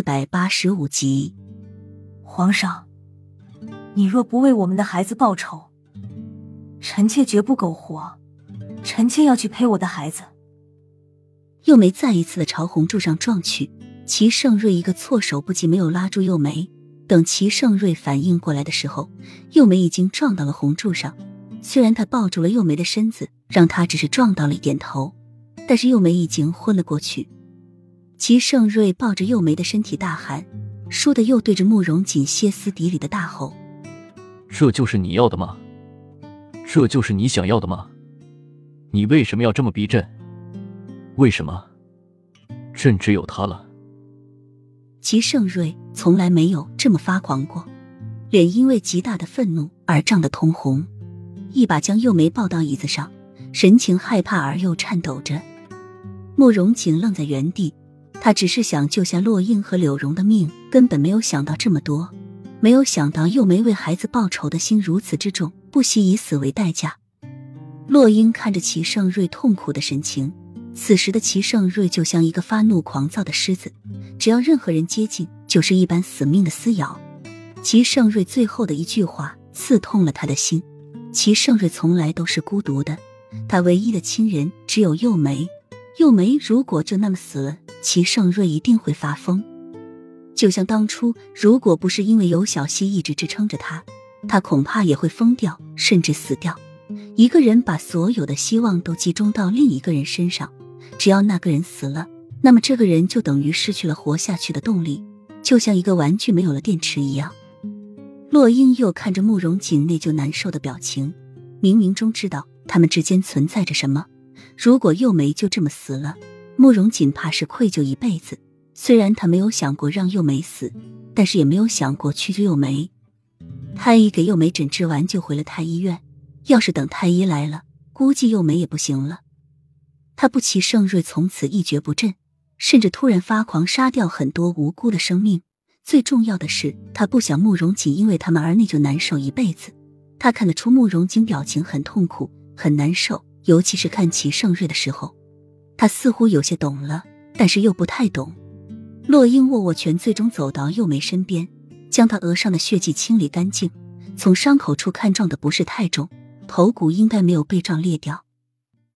四百八十五集，皇上，你若不为我们的孩子报仇，臣妾绝不苟活。臣妾要去陪我的孩子。幼梅再一次的朝红柱上撞去，齐盛瑞一个措手不及，没有拉住幼梅。等齐盛瑞反应过来的时候，幼梅已经撞到了红柱上。虽然他抱住了幼梅的身子，让她只是撞到了一点头，但是幼梅已经昏了过去。齐盛瑞抱着幼梅的身体大喊，倏地又对着慕容锦歇斯底里的大吼：“这就是你要的吗？这就是你想要的吗？你为什么要这么逼朕？为什么？朕只有他了。”齐盛瑞从来没有这么发狂过，脸因为极大的愤怒而涨得通红，一把将幼梅抱到椅子上，神情害怕而又颤抖着。慕容锦愣在原地。他只是想救下洛英和柳荣的命，根本没有想到这么多，没有想到幼梅为孩子报仇的心如此之重，不惜以死为代价。洛英看着齐盛瑞痛苦的神情，此时的齐盛瑞就像一个发怒狂躁的狮子，只要任何人接近，就是一般死命的撕咬。齐盛瑞最后的一句话刺痛了他的心。齐盛瑞从来都是孤独的，他唯一的亲人只有幼梅。幼梅如果就那么死了，齐盛瑞一定会发疯。就像当初，如果不是因为有小溪一直支撑着他，他恐怕也会疯掉，甚至死掉。一个人把所有的希望都集中到另一个人身上，只要那个人死了，那么这个人就等于失去了活下去的动力，就像一个玩具没有了电池一样。洛英又看着慕容锦内疚难受的表情，冥冥中知道他们之间存在着什么。如果又梅就这么死了，慕容锦怕是愧疚一辈子。虽然他没有想过让幼梅死，但是也没有想过去救幼梅。太医给幼梅诊治完就回了太医院。要是等太医来了，估计幼梅也不行了。他不齐盛瑞从此一蹶不振，甚至突然发狂，杀掉很多无辜的生命。最重要的是，他不想慕容锦因为他们而内疚难受一辈子。他看得出慕容锦表情很痛苦，很难受。尤其是看齐盛瑞的时候，他似乎有些懂了，但是又不太懂。洛英握握拳，最终走到幼梅身边，将她额上的血迹清理干净。从伤口处看，撞的不是太重，头骨应该没有被撞裂掉。